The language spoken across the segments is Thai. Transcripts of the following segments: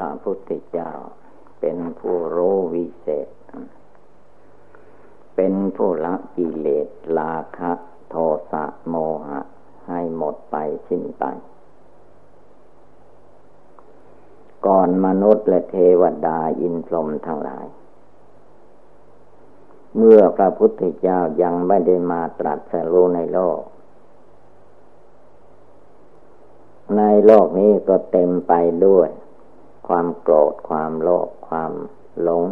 ระพุทธเจ้า เป็นผู้รู้วิเศษ เป็นผู้ละกิเลสลาคะโทสะโมหะ ให้หมดไปสิ้นไป ก่อนมนุษย์และเทวดาอินพรหมทั้งหลาย เมื่อพระพุทธเจ้ายังไม่ได้มาตรัสรู้ในโลกในโลกนี้ก็เต็มไปด้วย ความโกรธ ความโลภ ความหลง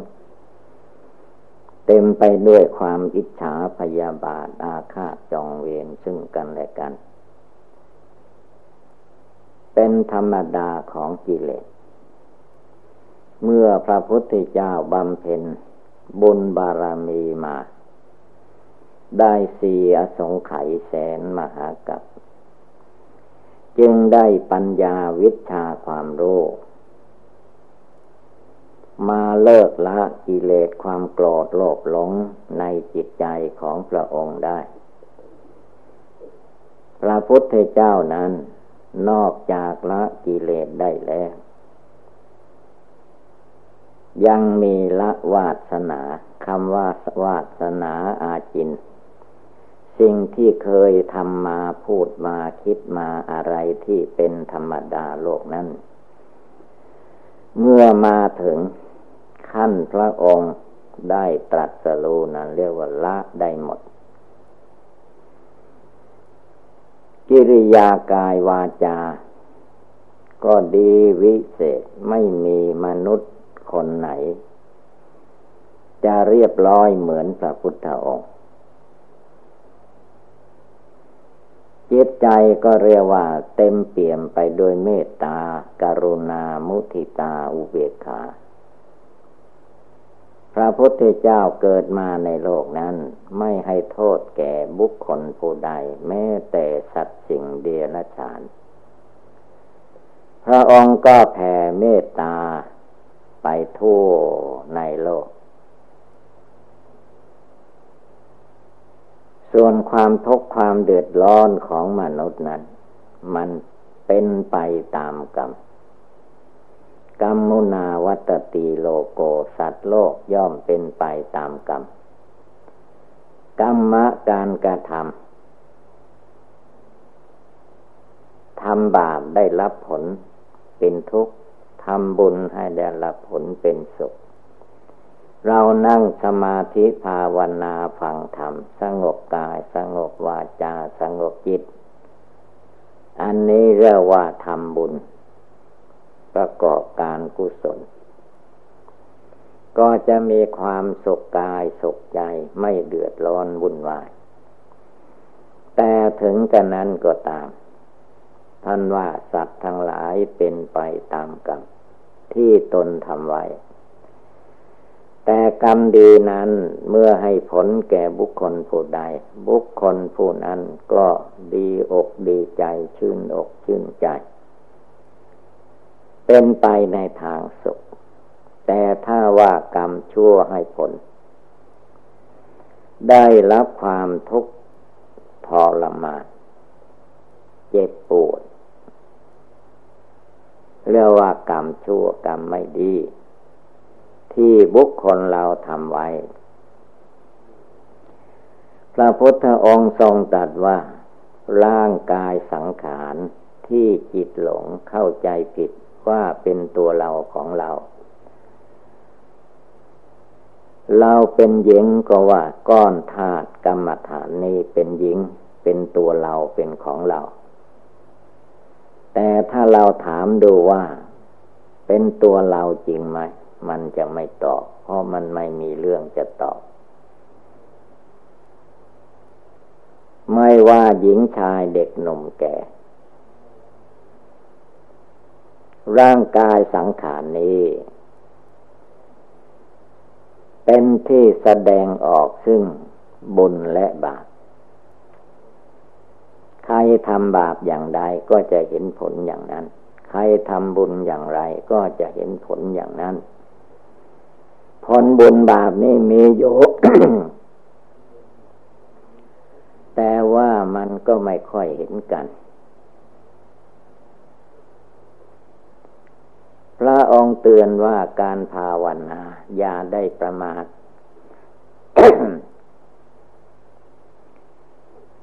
เต็มไปด้วยความอิจฉาพยาบาท อาฆาตจองเวรซึ่งกันและกัน เป็นธรรมดาของกิเลส เมื่อพระพุทธเจ้าบำเพ็ญบุญบารมีมา ได้สีอสงไขยแสนมหากัปจึงได้ปัญญาวิชาความรู้ มาเลิกละกิเลสความโกรธโลภหลงในจิตใจของพระองค์ได้ พระพุทธเจ้านั้น นอกจากละกิเลสได้แล้ว ยังมีละวาสนาคำว่าวาสนาอาจิน สิ่งที่เคยทำมาพูดมาคิดมาอะไรที่เป็นธรรมดาโลกนั้น เมื่อมาถึง ขั้นพระองค์ได้ตรัสรู้นั้นเรียกว่าละได้หมด กิริยากายวาจา ก็ดีวิเศษไม่มีมนุษย์คนไหน จะเรียบร้อยเหมือนพระพุทธองค์จิตใจก็เรียกว่าเต็มเปี่ยมไปด้วยเมตตาการุณา มุทิตา อุเบกขา ระพุทธเจ้าเกิดมาในโลกนั้น ไม่ให้โทษแก่บุคคลผู้ใด แม้แต่สัตว์สิ่งเดียรฉาน พระองค์ก็แผ่เมตตาไปทั่วในโลก ส่วนความทุกข์ความเดือดร้อนของมนุษย์นั้น มันเป็นไปตามกรรม กรรมุนาวัตติโลโกสัตว์โลกย่อมเป็นไปตามกรรม กรรมะการกระทำทำบาปได้รับผลเป็นทุกข์ทำบุญให้ได้รับผลเป็นสุข เรานั่งสมาธิภาวนาฟังธรรม สงบกายสงบวาจาสงบจิต อันนี้เรียกว่าทำบุญ ประกอบการกุศล ก็จะมีความสุขกายสุขใจไม่เดือดร้อนวุ่นวาย แต่ถึงกันนั้นก็ตาม ท่านว่าสัตว์ทั้งหลายเป็นไปตามกรรมที่ตนทำไว้ แต่กรรมดีนั้นเมื่อให้ผลแก่บุคคลผู้ใด บุคคลผู้นั้นก็ดีอกดีใจชื่นอกชื่นใจ เป็นไปในทางสุข แต่ถ้าว่ากรรมชั่วให้ผล ได้รับความทุกข์ทรมานเจ็บปวดเรียกว่ากรรมชั่วกรรมไม่ดี ที่บุคคลเราทำไว้ พระพุทธองค์ทรงตรัสว่า ร่างกายสังขารที่จิตหลงเข้าใจผิด ว่าเป็นตัวเราของเรา เราเป็นหญิงก็ว่าก้อนธาตุกรรมฐานนี้เป็นหญิง เป็นตัวเราเป็นของเรา แต่ถ้าเราถามดูว่า เป็นตัวเราจริงไหม มันจะไม่ตอบ เพราะมันไม่มีเรื่องจะตอบไม่ว่าหญิงชายเด็กหนุ่มแก่ ร่างกายสังขารนี้ เป็นที่แสดงออกซึ่งบุญและบาป ใครทำบาปอย่างใดก็จะเห็นผลอย่างนั้น ใครทำบุญอย่างไรก็จะเห็นผลอย่างนั้น ผลบุญบาปนี่มีอยู่แต่ว่ามันก็ไม่ค่อยเห็นกัน พระองค์เตือนว่าการภาวนาอย่าได้ประมาท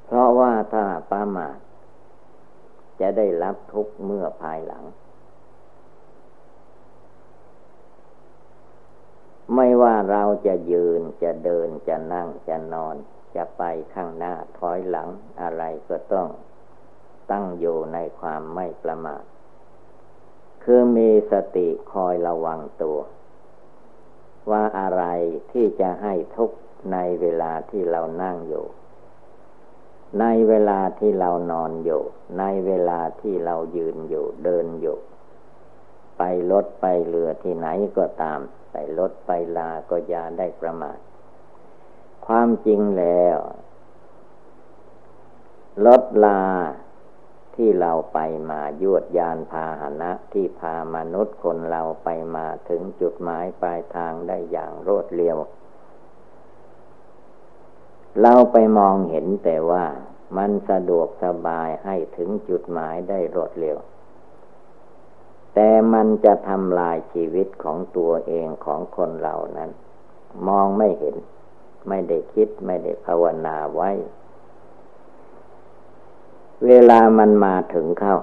เพราะว่าถ้าประมาทจะได้รับทุกข์เมื่อภายหลัง ไม่ว่าเราจะยืนจะเดินจะนั่งจะนอน จะไปข้างหน้าถอยหลังอะไรก็ต้องตั้งอยู่ในความไม่ประมาท คือมีสติคอยระวังตัว ว่าอะไรที่จะให้ทุกข์ในเวลาที่เรานั่งอยู่ ในเวลาที่เรานอนอยู่ ในเวลาที่เรายืนอยู่เดินอยู่ ไปรถไปเรือที่ไหนก็ตาม ไปรถไปลาก็ยาได้ประมาทความจริงแล้วรถลา ที่เราไปมายวดยานพาหนะที่พามนุษย์คนเราไปมาถึงจุดหมายปลายทางได้อย่างรวดเร็ว เราไปมองเห็นแต่ว่ามันสะดวกสบายให้ถึงจุดหมายได้รวดเร็ว แต่มันจะทำลายชีวิตของตัวเองของคนเรานั้น มองไม่เห็น ไม่ได้คิดไม่ได้ภาวนาไว้ เวลามันมาถึงเข้า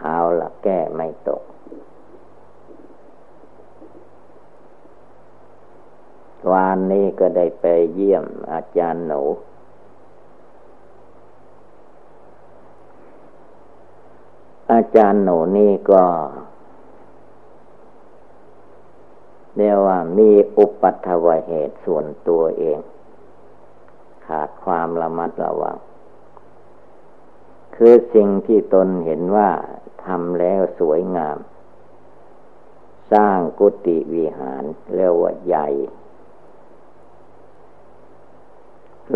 เอาละแก้ไม่ตกวานนี้ก็ได้ไปเยี่ยมอาจารย์หนู อาจารย์หนูนี่ก็เรียกว่ามีอุปัตถวเหตุส่วนตัวเอง ขาดความระมัดระวัง คือสิ่งที่ตนเห็นว่าทำแล้วสวยงาม สร้างกุฏิวิหารเรียกว่าใหญ่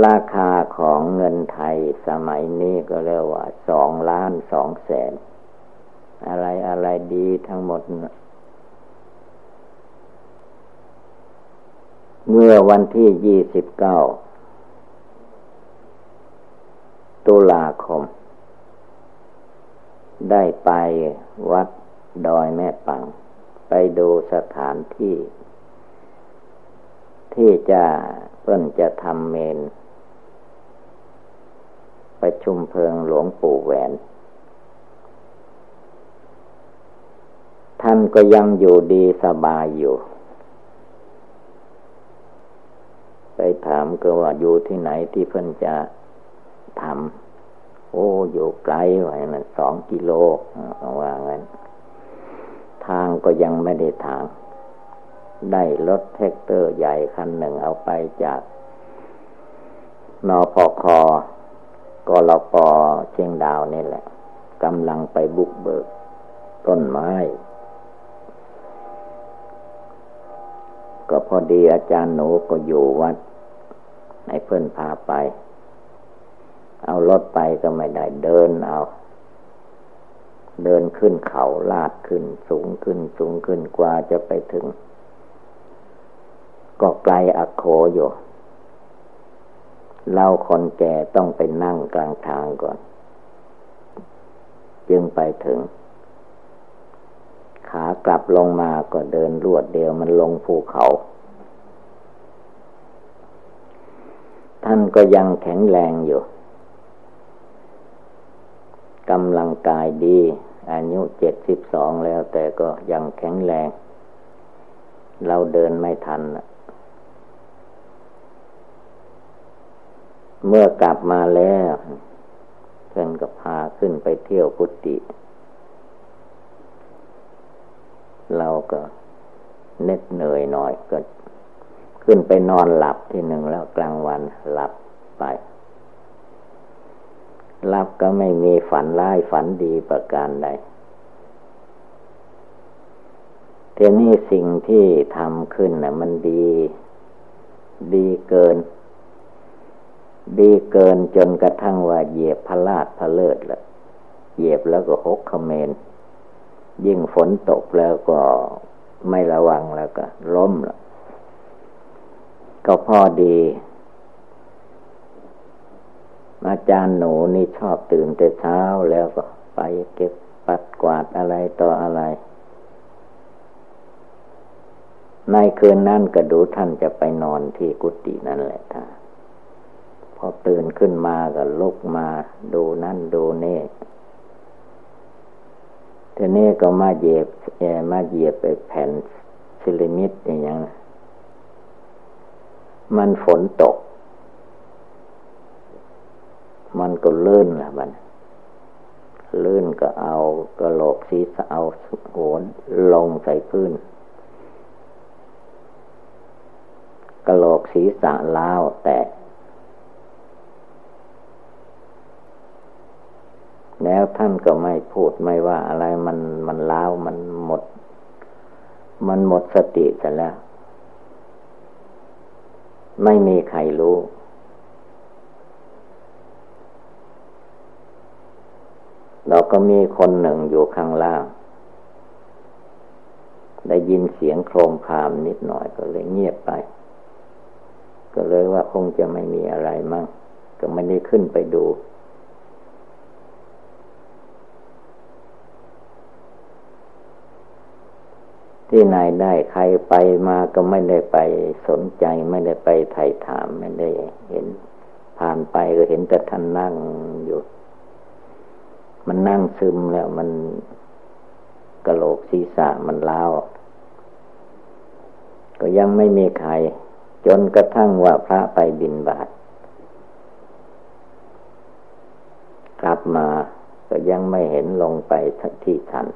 ราคาของเงินไทยสมัยนี้ก็เรียกว่าสองล้านสองแสน อะไรอะไรดีทั้งหมดเมื่อวันที่ยี่สิบเก้าตุลาคม ได้ไปวัดดอยแม่ปัง ไปดูสถานที่ ที่จะเพิ่นจะทำเมน ประชุมเพลิงหลวงปู่แหวน ท่านก็ยังอยู่ดีสบายอยู่ ไปถามก็ว่าอยู่ที่ไหนที่เพิ่นจะทำ โอ้อยู่ไกลไว้มันสองกิโลว่างั้น ทางก็ยังไม่ได้ทาง ได้รถแท็กเตอร์ใหญ่คันหนึ่งเอาไปจากนอพอคอกลปอเชียงดาวนี่แหละกำลังไปบุกเบิก ต้นไม้ ก็พอดีอาจารย์หนูก็อยู่วัด ให้เพื่อนพาไป เอารถไปก็ไม่ได้เดินเอา เดินขึ้นเขาลาดขึ้นสูงขึ้นสูงขึ้นกว่าจะไปถึง ก็ไกลอักโคอยู่ เราคนแก่ต้องไปนั่งกลางทางก่อน จึงไปถึง ขากลับลงมาก็เดินรวดเดียวมันลงภูเขาท่านก็ยังแข็งแรงอยู่ กำลังกายดี อายุเจ็ดสิบสองแล้วแต่ก็ยังแข็งแรง เราเดินไม่ทัน เมื่อกลับมาแล้วเพื่อนก็พาขึ้นไปเที่ยวพุติเราก็เน็ดเหนื่อยหน่อยก็ขึ้นไปนอนหลับที่หนึ่งแล้วกลางวันหลับไป รับก็ไม่มีฝันร้ายฝันดีประการใดทีนี้สิ่งที่ทำขึ้นนะ่ะ มันดี ดีเกิน ดีเกินจนกระทั่งว่าเหยียบพลาดพลเลิศละเหยียบแล้วก็หกขเมน ยิ่งฝนตกแล้วก็ไม่ระวังแล้วก็ล้มละก็พอดี อาจารย์หนูนี่ชอบตื่นแต่เช้าแล้วก็ไปเก็บปัดกวาดอะไรต่ออะไร ในคืนนั้นก็ดูท่านจะไปนอนที่กุฏินั่นแหละท่าพอตื่นขึ้นมาก็ลุกมาดูนั่นดูนี่ทีนี้ก็มาเหยียบมาเหยียบไปแผ่นซิลิมิตอย่างนี้มันฝนตก มันก็เลื่อนละมันเลื่นก็เอากระโหลกศีรษะเอาโหนลงใส่พื้นกระโหลกศีรษะล้าวแตกแล้วท่านก็ไม่พูดไม่ว่าอะไรมันมันล้าวมันหมด มันหมดสติแต่แล้ว ไม่มีใครรู้ เราก็มีคนหนึ่งอยู่ข้างล่าง ได้ยินเสียงโครมคามนิดหน่อยก็เลยเงียบไป ก็เลยว่าคงจะไม่มีอะไรมั่ง ก็ไม่ได้ขึ้นไปดู ที่ไหนได้ใครไปมาก็ไม่ได้ไปสนใจ ไม่ได้ไปไถ่ถามไม่ได้เห็น ผ่านไปก็เห็นแต่ท่านนั่งอยู่ มันนั่งซึมแล้วมันกระโหลกศีรษะมันเล้าก็ยังไม่มีใคร จนกระทั่งว่าพระไปบินบาตกลับมาก็ยังไม่เห็นลงไปที่ฉัน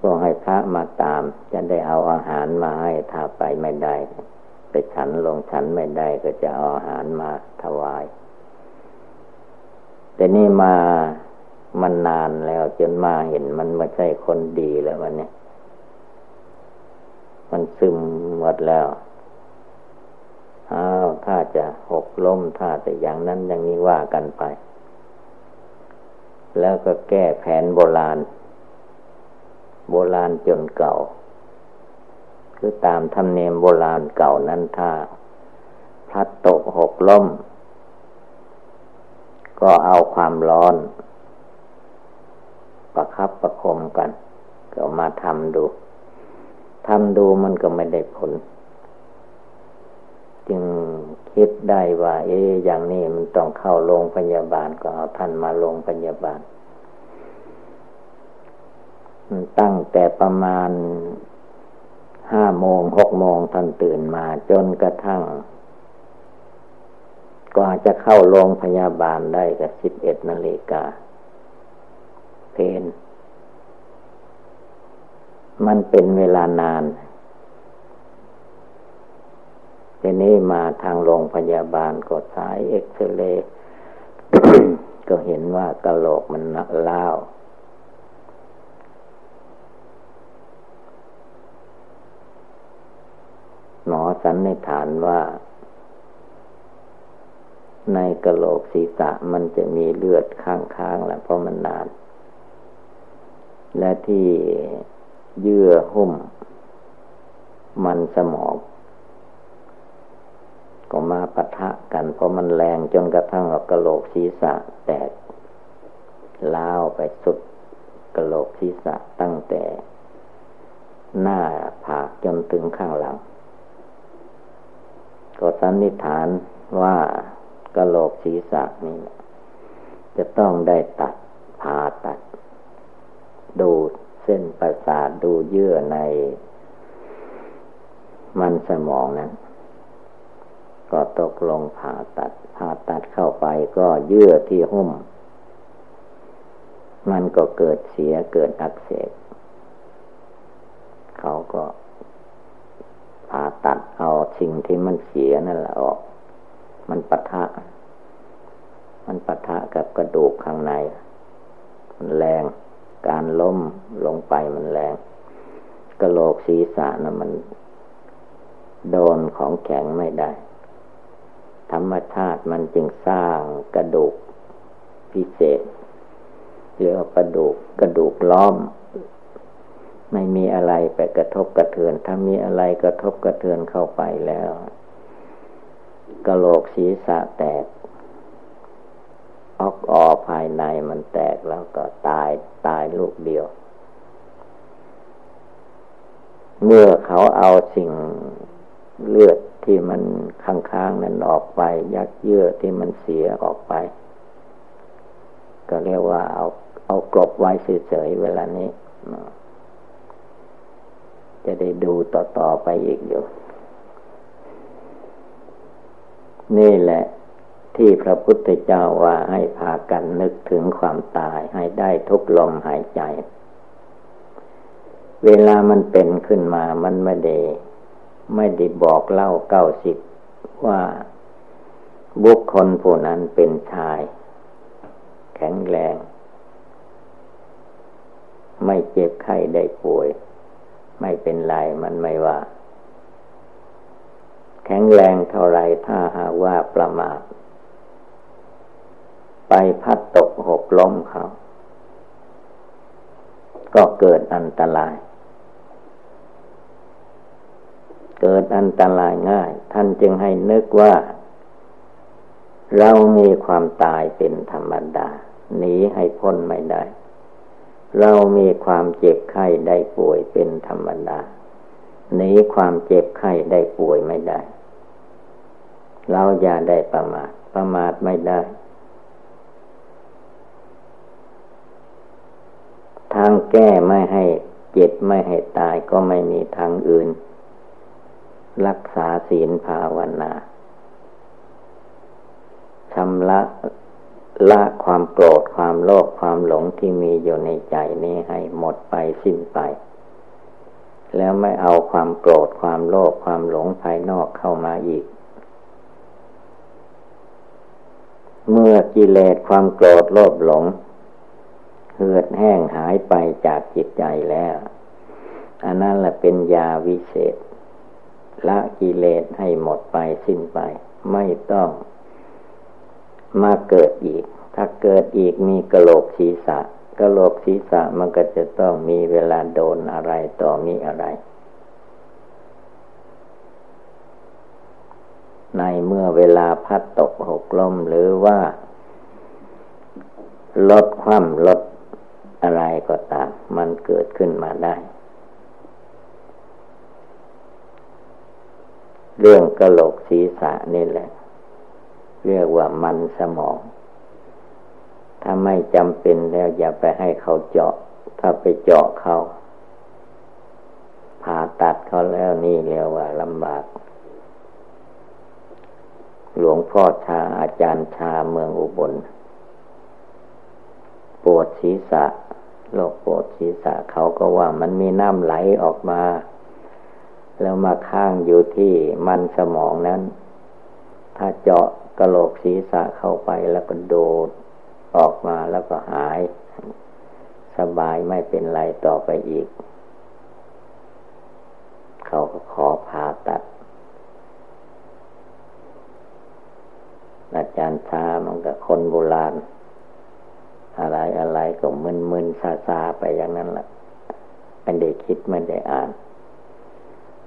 ก็ให้พระมาตาม จะได้เอาอาหารมาให้ถ้าไปไม่ได้ ไปฉันลงฉันไม่ได้ก็จะเอาอาหารมาถวาย แต่นี่มามันนานแล้วจนมาเห็นมันไม่ใช่คนดีแล้ววันนี้มันซึมหมดแล้วอ้าวถ้าจะหกล้มถ้าจะอย่างนั้นอย่างนี้ว่ากันไป แล้วก็แก้แผนโบราณ โบราณจนเก่า คือตามธรรมเนียมโบราณเก่านั้นถ้าพลัดตกหกล้ม ก็เอาความร้อน ประคับประคมกัน ก็มาทำดูทำดูมันก็ไม่ได้ผล จึงคิดได้ว่า เอ๊อย่างนี้มันต้องเข้าโรงพยาบาลก็เอาท่านมาโรงพยาบาล ตั้งแต่ประมาณห้าโมงหกโมงท่านตื่นมาจนกระทั่ง กว่าจะเข้าโรงพยาบาลได้ก็สิบเอ็ดนาฬิกา เพนมันเป็นเวลานานทีนี้มาทางโรงพยาบาลกดสายเอ็กซเรย์ก็เห็นว่ากระโหลกมันล้าวหมอสันนิษฐานว่า ในกระโหลกศีรษะมันจะมีเลือดข้างๆแหละเพราะมันนาน และที่เยื่อหุ้ม มันสมองก็มาปะทะกัน เพราะมันแรงจนกระทั่งกระโหลกศีรษะแตกล้าวไปสุดกระโหลกศีรษะตั้งแต่ หน้าผากจนถึงข้างหลัง ก็สันนิษฐานว่า กระโหลกศีรษะนี่จะต้องได้ตัดผ่าตัด ดูเส้นประสาทดูเยื่อใน มันสมองนั้น ก็ตกลงผ่าตัด ผ่าตัดเข้าไปก็เยื่อที่หุ้ม มันก็เกิดเสียเกิดอักเสบเขาก็ผ่าตัดเอาสิ่งที่มันเสียนั่นแหละออก มันปะทะ มันปะทะกับกระดูกข้างใน มันแรง การล้มลงไปมันแรง กระโหลกศีรษะนะมัน โดนของแข็งไม่ได้ ธรรมชาติมันจึงสร้างกระดูกพิเศษเรียกว่ากระดูกกระดูกล้อม ไม่มีอะไรไปกระทบกระเทือน ถ้ามีอะไรกระทบกระเทือนเข้าไปแล้ว กระโหลกศีรษะแตก ออกออภายในมันแตกแล้วก็ตายตายลูกเดียว เมื่อเขาเอาสิ่งเลือดที่มันค้างๆนั้นออกไป ยักเยื่อที่มันเสียออกไป ก็เรียกว่าเอาเอากลบไว้เฉยๆเวลานี้ จะได้ดูต่อ ๆ ไปอีกอยู่ นี่แหละที่พระพุทธเจ้าว่าให้พากันนึกถึงความตายให้ได้ทุกลมหายใจ เวลามันเป็นขึ้นมามันไม่ได้ไม่ได้บอกเล่าเก้าสิบว่าบุคคลผู้นั้นเป็นชาย แข็งแรง ไม่เจ็บไข้ได้ป่วย ไม่เป็นไรมันไม่ว่า ข็งแรงเท่าไรถ้าหาว่าประมาทไปพัดตกหกล้มเขา ก็เกิดอันตราย เกิดอันตรายง่าย ท่านจึงให้นึกว่า เรามีความตายเป็นธรรมดาหนีให้พ้นไม่ได้ เรามีความเจ็บไข้ได้ป่วยเป็นธรรมดาหนีความเจ็บไข้ได้ป่วยไม่ได้ เราอย่าได้ประมาท ประมาทไม่ได้ ทางแก้ไม่ให้เจ็บไม่ให้ตายก็ไม่มีทางอื่น รักษาศีลภาวนาชำระละความโกรธความโลภความหลงที่มีอยู่ในใจนี้ให้หมดไปสิ้นไป แล้วไม่เอาความโกรธความโลภความหลงภายนอกเข้ามาอีก เมื่อกิเลสความโกรธโลภหลง เหือดแห้งหายไปจากจิตใจแล้ว อันนั้นแหละเป็นยาวิเศษ ละกิเลสให้หมดไปสิ้นไป ไม่ต้องมาเกิดอีก ถ้าเกิดอีกมีกระโหลกศีรษะกระโหลกศีรษะมันก็จะต้องมีเวลาโดนอะไรต่อมีอะไร ในเมื่อเวลาพัดตกหกล้มหรือว่า ลดความลดอะไรก็ตาม มันเกิดขึ้นมาได้ เรื่องกระโหลกศีรษะนี่แหละ เรียกว่ามันสมอง ถ้าไม่จำเป็นแล้วอย่าไปให้เขาเจาะ ถ้าไปเจาะเขาผ่าตัดเขาแล้วนี่เรียกว่าลำบาก หลวงพ่อชาอาจารย์ชาเมืองอุบล ปวดศีรษะโรคปวดศีรษะเขาก็ว่ามันมีน้ำไหลออกมา แล้วมาข้างอยู่ที่มันสมองนั้น ถ้าเจาะกระโหลกศีรษะเข้าไปแล้วก็โดดออกมาแล้วก็หาย สบายไม่เป็นไรต่อไปอีก เขาก็ขอผ่าตัด อาจารย์ชามันกับคนโบราณ อะไรอะไรก็มึนมึนซาซาไปอย่างนั้นแหละไม่ได้คิดไม่ได้อ่าน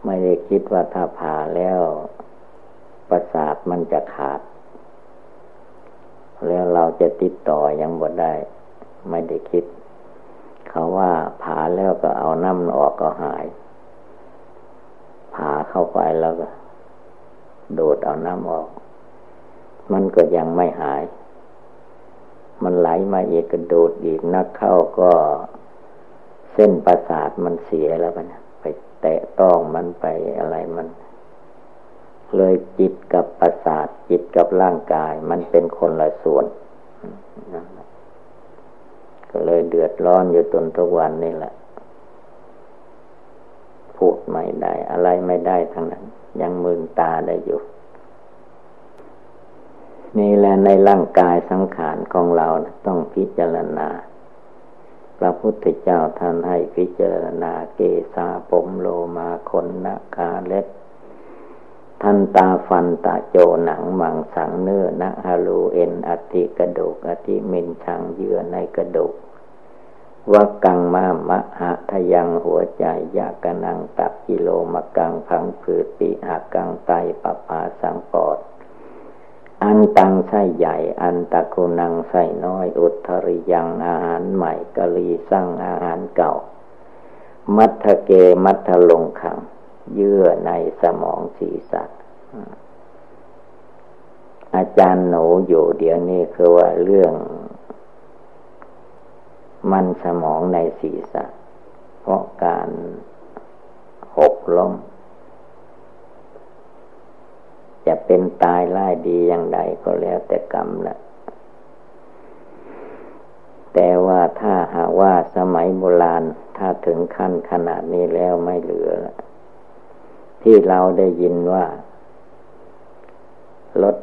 ไม่ได้คิดว่าถ้าผ่าแล้วประสาทมันจะขาด แล้วเราจะติดต่อยังบ่ได้ ไม่ได้คิด เขาว่าผ่าแล้วก็เอาน้ำออกก็หาย ผ่าเข้าไปแล้วก็ โดดเอาน้ำออก มันก็ยังไม่หาย มันไหลมาอีกกระโดดอีกนักเข้าก็เส้นประสาทมันเสียแล้วมันไปแตะต้องมันไปอะไรมัน เลยจิตกับประสาทจิตกับร่างกาย มันเป็นคนละส่วน ก็เลยเดือดร้อนอยู่ตนทุกวันนี่แหละ พูดไม่ได้ อะไรไม่ได้ทั้งนั้น ยังมืนตาได้อยู่ นี่แหละในร่างกายสังขารของเราต้องพิจารณา พระพุทธเจ้าท่านให้พิจารณาเกสาผมโลมาขนนาคาเล็บทันตาฟันตาโจหนังมังสังเนื้อนะฮารูเอ็นอติกระดูกอติมินชังเยื่อในกระดูกวักังมามะหะทยังหัวใจยากนังตับกิโลมกังพังผืดปีหักกังไตปปาสังปอด อันตังไส้ใหญ่ อันตะกุนังไส้น้อย อุทริยังอาหารใหม่กะลีสร้างอาหารเก่า มัทเกมัทลงขัง เยื่อในสมองศีรษะอาจารย์หนูอยู่เดี๋ยวนี้คือว่าเรื่อง มันสมองในศีรษะ เพราะการหกล้ม จะเป็นตายไล่ดีอย่างใดก็แล้วแต่กรรมละแต่ว่าถ้าหากว่าสมัยโบราณถ้าถึงขั้นขนาดนี้แล้วไม่เหลือละที่เราได้ยินว่ารถ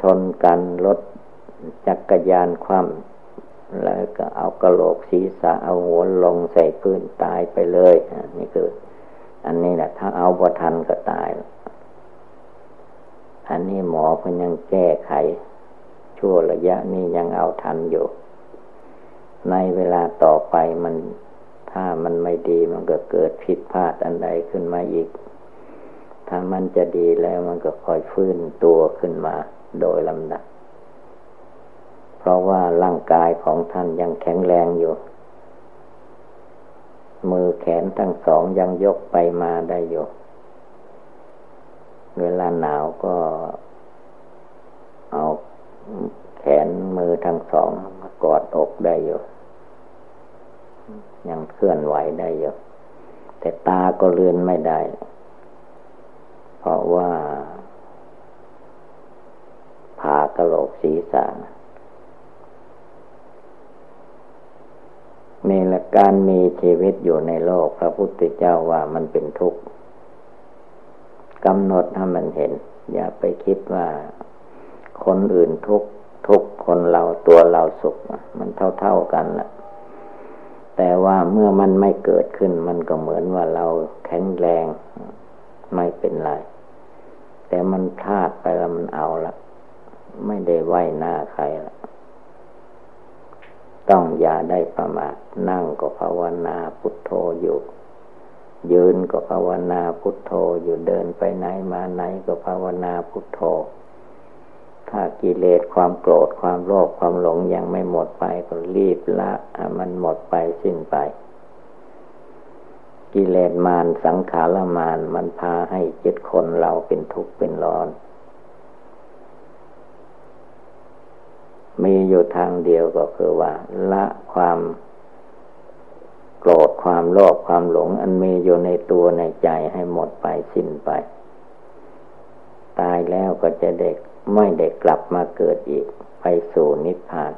ชนกันรถจักรยานคว่ำแล้วก็เอากระโหลกศีรษะเอาหัวลงใส่พื้นตายไปเลยนี่คือ อันนี้แหละถ้าเอาพอทันก็ตาย อันนี้หมอเพิ่นยังแก้ไข ชั่วระยะนี้ยังเอาทันอยู่ ในเวลาต่อไปมันถ้ามันไม่ดีมันก็เกิดผิดพลาดอันใดขึ้นมาอีก ถ้ามันจะดีแล้วมันก็ค่อยฟื้นตัวขึ้นมาโดยลำดับ เพราะว่าร่างกายของท่านยังแข็งแรงอยู่ มือแขนทั้งสองยังยกไปมาได้อยู่ เวลาหนาวก็เอาแขนมือทั้งสองมากอดอกได้อยู่ ยังเคลื่อนไหวได้อยู่ แต่ตาก็เลือนไม่ได้ เพราะว่าผ่ากระโหลกศีรษะนี่ละการมีชีวิตอยู่ในโลก พระพุทธเจ้าว่ามันเป็นทุกข์ กำหนดให้มันเห็น อย่าไปคิดว่า คนอื่นทุกทุกคนเราตัวเราสุข มันเท่าๆกันแหละแต่ว่าเมื่อมันไม่เกิดขึ้น มันก็เหมือนว่าเราแข็งแรงไม่เป็นไร แต่มันพลาดไปแล้วมันเอาละไม่ได้ไหวหน้าใครละต้องอย่าได้ประมาทนั่งก็ภาวนาพุทโธอยู่ ยืนก็ภาวนาพุทโธ อยู่เดินไปไหนมาไหนก็ภาวนาพุทโธ ถ้ากิเลสความโกรธความโลภความหลงยังไม่หมดไปก็รีบละมันหมดไปสิ้นไป กิเลสมารสังขารมารมันพาให้จิตคนเราเป็นทุกข์เป็นร้อน มีอยู่ทางเดียวก็คือว่า ละความ โกรธความโลภความหลง อันมีอยู่ในตัวในใจให้หมดไปสิ้นไป ตายแล้วก็จะเด็กไม่เด็กกลับมาเกิดอีก ไปสู่นิพพาน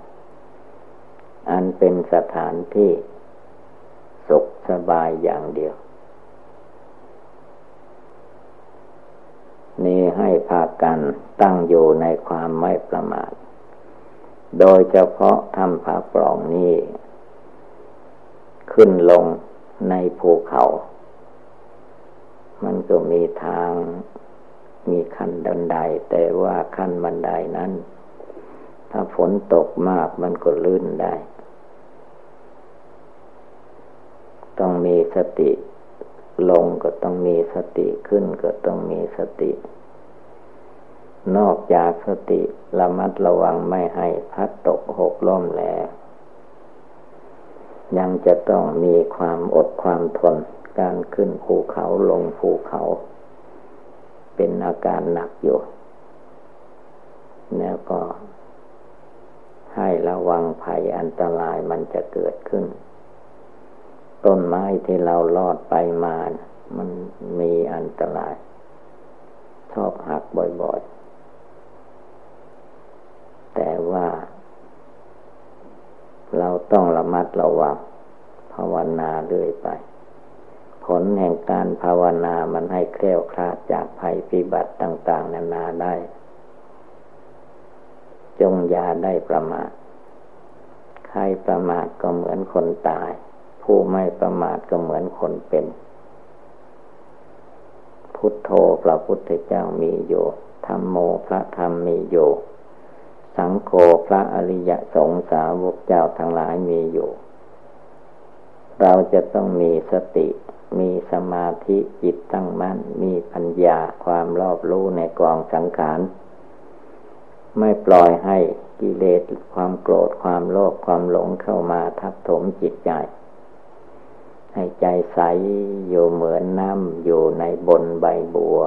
อันเป็นสถานที่สุขสบายอย่างเดียว นี่ให้พากันตั้งอยู่ในความไม่ประมาท โดยเฉพาะทำผาปล่องนี้ ขึ้นลงในภูเขา มันก็มีทางมีขั้นดันได แต่ว่าขั้นบันไดนั้น ถ้าฝนตกมากมันก็ลื่นได้ ต้องมีสติ ลงก็ต้องมีสติขึ้นก็ต้องมีสติ นอกจากสติระมัดระวังไม่ให้พัดตกหกล้มแล้ว ยังจะต้องมีความอดความทน การขึ้นภูเขาลงภูเขา เป็นอาการหนักอยู่ แล้วก็ ให้ระวังภัยอันตรายมันจะเกิดขึ้น ต้นไม้ที่เราลอดไปมา มันมีอันตราย ชอบหักบ่อยๆ แต่ว่า เราต้องระมัดระวังภาวนาเรื่อยไป ผลแห่งการภาวนามันให้แคล้วคลาดจากภัยพิบัติต่าง ๆ นานาได้ จงยาได้ประมาทใครประมาทก็เหมือนคนตาย ผู้ไม่ประมาทก็เหมือนคนเป็น พุทโธพระพุทธเจ้ามีอยู่ธรรมโมพระธรรมมีอยู่ สังโฆพระอริยสงสาวกเจ้าทั้งหลายมีอยู่ เราจะต้องมีสติ มีสมาธิจิตตั้งมั่น มีปัญญาความรอบรู้ในกองสังขาร ไม่ปล่อยให้กิเลสความโกรธความโลภความหลงเข้ามาทับถมจิตใจ ให้ใจใสอยู่เหมือนน้ำอยู่ในบนใบบัว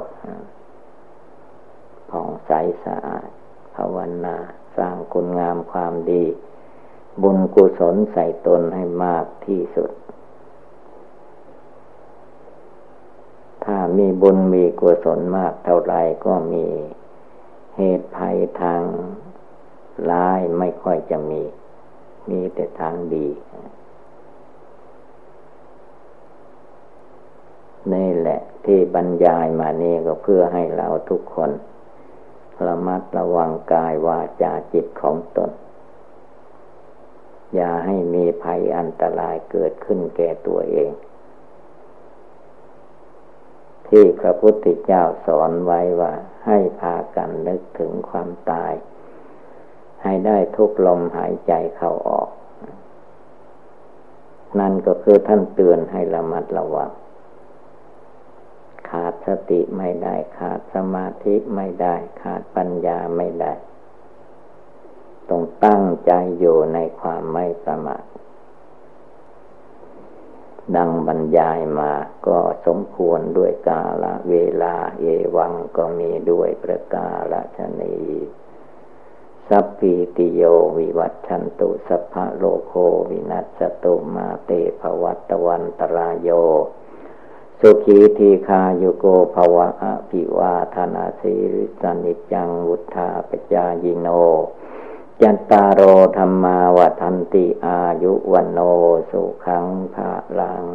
ผ่องใสสะอาด ภาวนา สร้างคุณงามความดี บุญกุศลใส่ตนให้มากที่สุด ถ้ามีบุญมีกุศลมากเท่าไรก็มีเหตุภัยทางร้ายไม่ค่อยจะมี มีแต่ทางดี นี่แหละที่บรรยายมานี่ก็เพื่อให้เราทุกคน ระมัดระวังกายวาจาจิตของตน อย่าให้มีภัยอันตรายเกิดขึ้นแก่ตัวเอง ที่พระพุทธเจ้าสอนไว้ว่า ให้พากันนึกถึงความตาย ให้ได้ทุกลมหายใจเข้าออก นั่นก็คือท่านเตือนให้ระมัดระวัง ติไม่ได้ขาดสมาธิไม่ได้ขาดปัญญาไม่ได้ต้องตั้งใจอยู่ในความไม่ประมาทดังบรรยายมาก็สมควรด้วยกาละเวลาเอวังก็มีด้วยประกาศชนีสัพพิติโยวิวัตชันตุสัพพะโลโควินัสตุมาเตภวัตวันตรายโย สุขีทีคาโยโกภวะอภิวาธนาสิริสนิจังวุธาปจายิโน จันตารโอธรรมาวัทันติอายุวันโนสุขังภาลัง